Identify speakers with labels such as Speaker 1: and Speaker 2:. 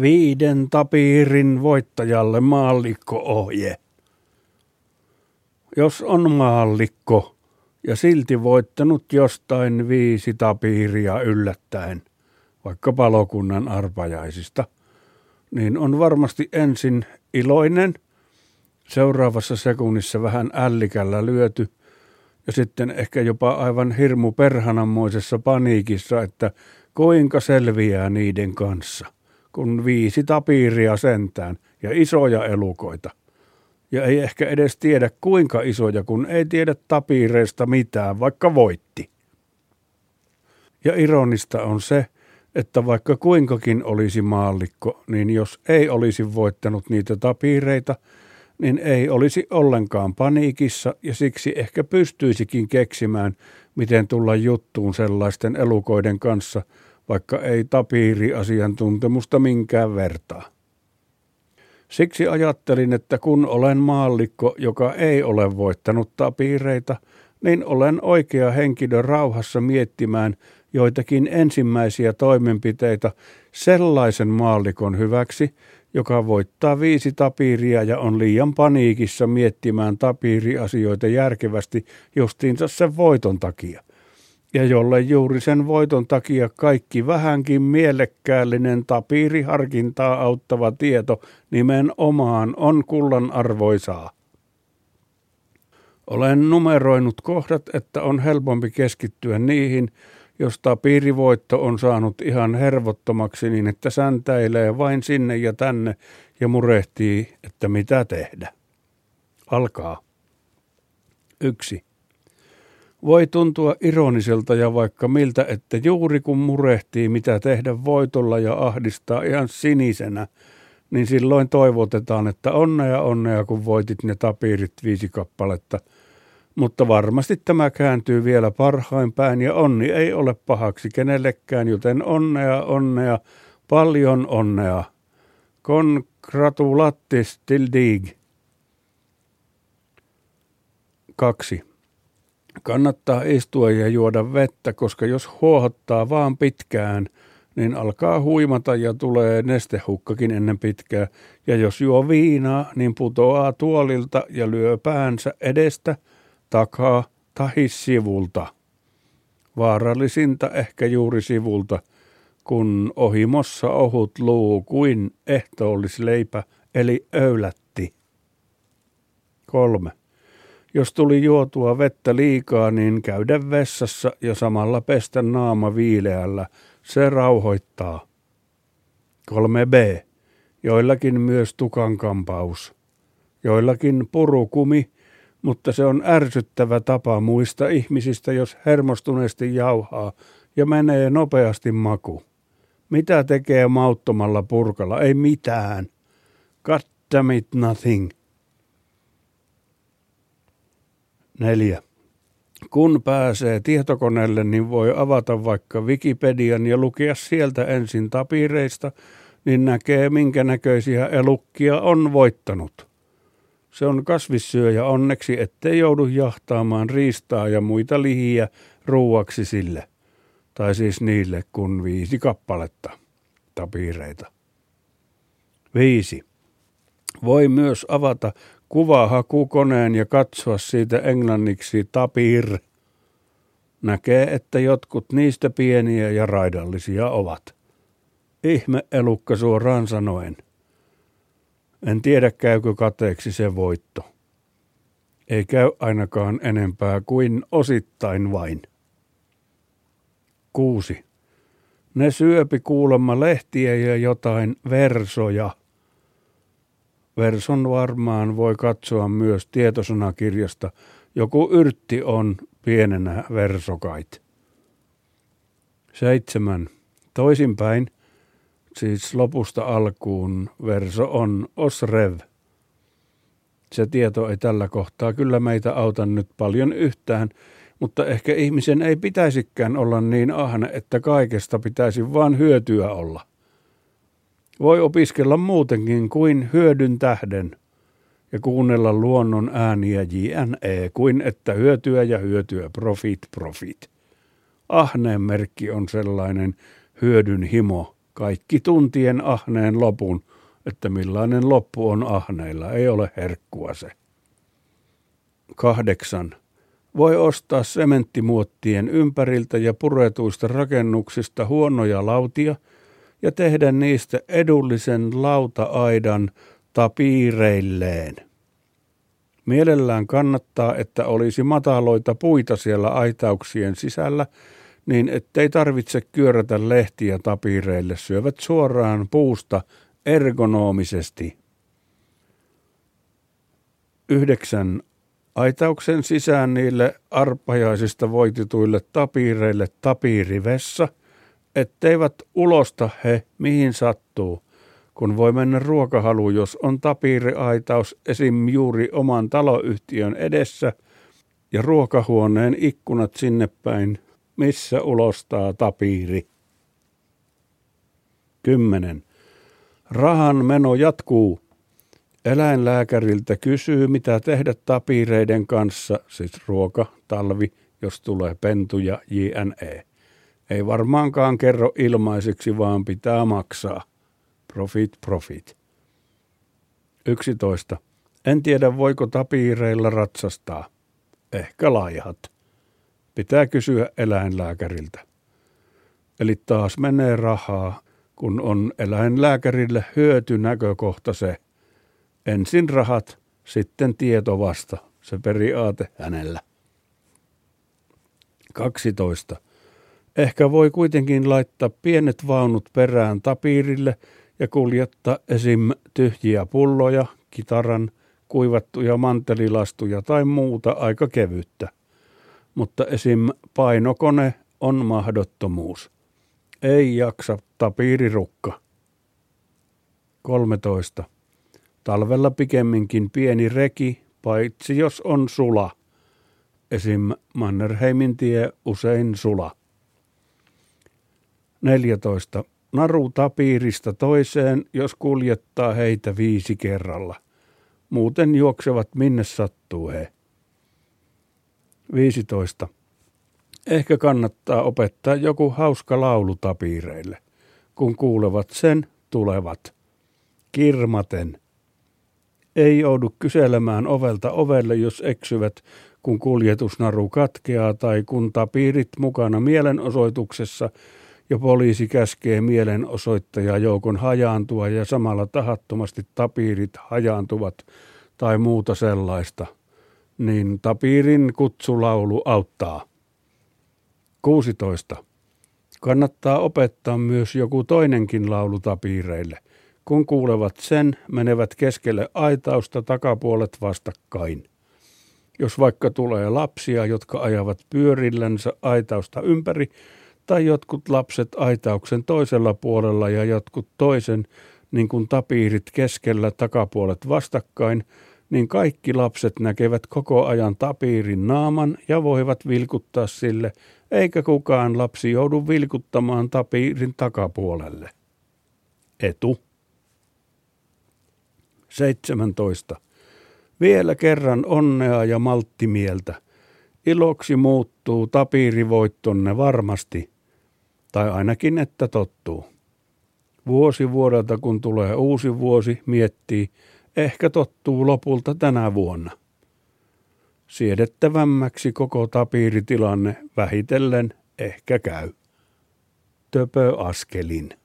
Speaker 1: Viiden tapiirin voittajalle maallikko-ohje. Jos on maallikko ja silti voittanut jostain viisi tapiiria yllättäen, vaikka palokunnan arpajaisista, niin on varmasti ensin iloinen, seuraavassa sekunnissa vähän ällikällä lyöty ja sitten ehkä jopa aivan hirmu perhanammoisessa paniikissa, että kuinka selviää niiden kanssa – kun viisi tapiiria sentään ja isoja elukoita. Ja ei ehkä edes tiedä kuinka isoja, kun ei tiedä tapiireista mitään, vaikka voitti. Ja ironista on se, että vaikka kuinkakin olisi maallikko, niin jos ei olisi voittanut niitä tapiireita, niin ei olisi ollenkaan paniikissa ja siksi ehkä pystyisikin keksimään, miten tulla juttuun sellaisten elukoiden kanssa – vaikka ei tapiiri-asiantuntemusta minkään vertaa. Siksi ajattelin, että kun olen maallikko, joka ei ole voittanut tapiireita, niin olen oikea henkilö rauhassa miettimään joitakin ensimmäisiä toimenpiteitä sellaisen maallikon hyväksi, joka voittaa viisi tapiiria ja on liian paniikissa miettimään tapiiriasioita järkevästi justiinsa sen voiton takia ja jolle juuri sen voiton takia kaikki vähänkin mielekkäällinen tapiiriharkintaa auttava tieto nimenomaan on kullan arvoisaa. Olen numeroinut kohdat, että on helpompi keskittyä niihin, jos tapiirivoitto on saanut ihan hervottomaksi niin, että säntäilee vain sinne ja tänne ja murehtii, että mitä tehdä. Alkaa. Yksi. Voi tuntua ironiselta ja vaikka miltä, että juuri kun murehtii mitä tehdä voitolla ja ahdistaa ihan sinisenä, niin silloin toivotetaan, että onnea onnea kun voitit ne tapiirit viisi kappaletta. Mutta varmasti tämä kääntyy vielä parhain päin ja onni ei ole pahaksi kenellekään, joten onnea onnea, paljon onnea. Congratulattis till dig. Kaksi. Kannattaa istua ja juoda vettä, koska jos huohottaa vaan pitkään, niin alkaa huimata ja tulee nestehukkakin ennen pitkää. Ja jos juo viinaa, niin putoaa tuolilta ja lyö päänsä edestä, takaa tai sivulta. Vaarallisinta ehkä juuri sivulta, kun ohimossa ohut luu kuin ehtoollisleipä eli öylätti. Kolme. Jos tuli juotua vettä liikaa, niin käydä vessassa ja samalla pestä naama viileällä. Se rauhoittaa. 3b. Joillakin myös tukankampaus. Joillakin purukumi, mutta se on ärsyttävä tapa muista ihmisistä, jos hermostuneesti jauhaa ja menee nopeasti maku. Mitä tekee mauttomalla purkalla? Ei mitään. God damn it, nothing. Neljä. Kun pääsee tietokoneelle, niin voi avata vaikka Wikipedian ja lukea sieltä ensin tapireista, niin näkee minkä näköisiä elukkia on voittanut. Se on kasvissyöjä onneksi, ettei joudu jahtaamaan riistaa ja muita lihiä ruuaksi sille. Tai siis niille kun viisi kappaletta tapireita. Viisi. Voi myös avata kuvahakukoneen ja katsoa siitä englanniksi tapir. Näkee, että jotkut niistä pieniä ja raidallisia ovat. Ihme elukka suoraan sanoen. En tiedä käykö kateeksi se voitto. Ei käy ainakaan enempää kuin osittain vain. Kuusi. Ne syöpi kuulemma lehtiä ja jotain versoja – Verson varmaan voi katsoa myös tietosanakirjasta. Joku yrtti on pienenä versokait. Seitsemän. Toisinpäin, siis lopusta alkuun, verso on osrev. Se tieto ei tällä kohtaa kyllä meitä auta nyt paljon yhtään, mutta ehkä ihmisen ei pitäisikään olla niin ahne, että kaikesta pitäisi vain hyötyä olla voi opiskella muutenkin kuin hyödyn tähden ja kuunnella luonnon ääniä JNE kuin että hyötyä ja hyötyä profit profit. Ahneen merkki on sellainen hyödyn himo Kaikki tuntien ahneen lopun, että millainen loppu on ahneilla, ei ole herkkua se. Kahdeksan. Voi ostaa sementtimuottien ympäriltä ja puretuista rakennuksista huonoja lautia ja tehdä niistä edullisen lauta-aidan tapiireilleen. Mielellään kannattaa, että olisi mataloita puita siellä aitauksien sisällä, niin ettei tarvitse kyörätä lehtiä tapiireille, syövät suoraan puusta ergonomisesti. Yhdeksän. Aitauksen sisään niille arpajaisista voitituille tapiireille tapiirivessa, etteivät ulosta he mihin sattuu – kun voi mennä ruokahalu, jos on tapiiriaitaus esim. juuri oman taloyhtiön edessä ja ruokahuoneen ikkunat sinne päin, missä ulostaa tapiiri. 10. Rahan meno jatkuu. Eläinlääkäriltä kysyy, mitä tehdä tapiireiden kanssa, siis ruoka, talvi, jos tulee pentuja, jne. Ei varmaankaan kerro ilmaiseksi, vaan pitää maksaa. Profit, profit. 11. En tiedä, voiko tapiireilla ratsastaa. Ehkä laihat. Pitää kysyä eläinlääkäriltä. Eli taas menee rahaa, kun on eläinlääkärille hyötynäkökohta se. Ensin rahat, sitten tieto vasta. Se periaate hänellä. 12. Ehkä voi kuitenkin laittaa pienet vaunut perään tapiirille – ja kuljettaa esim. tyhjiä pulloja, kitaran, kuivattuja mantelilastuja tai muuta aika kevyttä. Mutta esim. painokone on mahdottomuus. Ei jaksa tapiirirukka. 13. Talvella pikemminkin pieni reki, paitsi jos on sula. Esim. Mannerheimin tie usein sula. 14 naru tapiirista toiseen, jos kuljettaa heitä viisi kerralla. Muuten juoksevat minne sattuu he. 15. Ehkä kannattaa opettaa joku hauska laulu tapiireille. Kun kuulevat sen, tulevat. Kirmaten. Ei joudu kyselemään ovelta ovelle, jos eksyvät, kun kuljetusnaru katkeaa tai kun tapiirit mukana mielenosoituksessa – ja poliisi käskee mielenosoittajaa joukon hajaantua ja samalla tahattomasti tapiirit hajaantuvat tai muuta sellaista, niin tapiirin kutsulaulu auttaa. 16. Kannattaa opettaa myös joku toinenkin laulu tapiireille. Kun kuulevat sen, menevät keskelle aitausta takapuolet vastakkain. Jos vaikka tulee lapsia, jotka ajavat pyörillänsä aitausta ympäri, tai jotkut lapset aitauksen toisella puolella ja jotkut toisen, niin kuin tapiirit keskellä takapuolet vastakkain, niin kaikki lapset näkevät koko ajan tapiirin naaman ja voivat vilkuttaa sille, eikä kukaan lapsi joudu vilkuttamaan tapiirin takapuolelle. Etu. 17. Vielä kerran onnea ja malttimieltä. Iloksi muuttuu tapiirivoittonne varmasti, tai ainakin että tottuu. Vuosi vuodelta kun tulee uusi vuosi, miettii, ehkä tottuu lopulta tänä vuonna. Siedettävämmäksi koko tapiiritilanne vähitellen ehkä käy. Töpö askelin.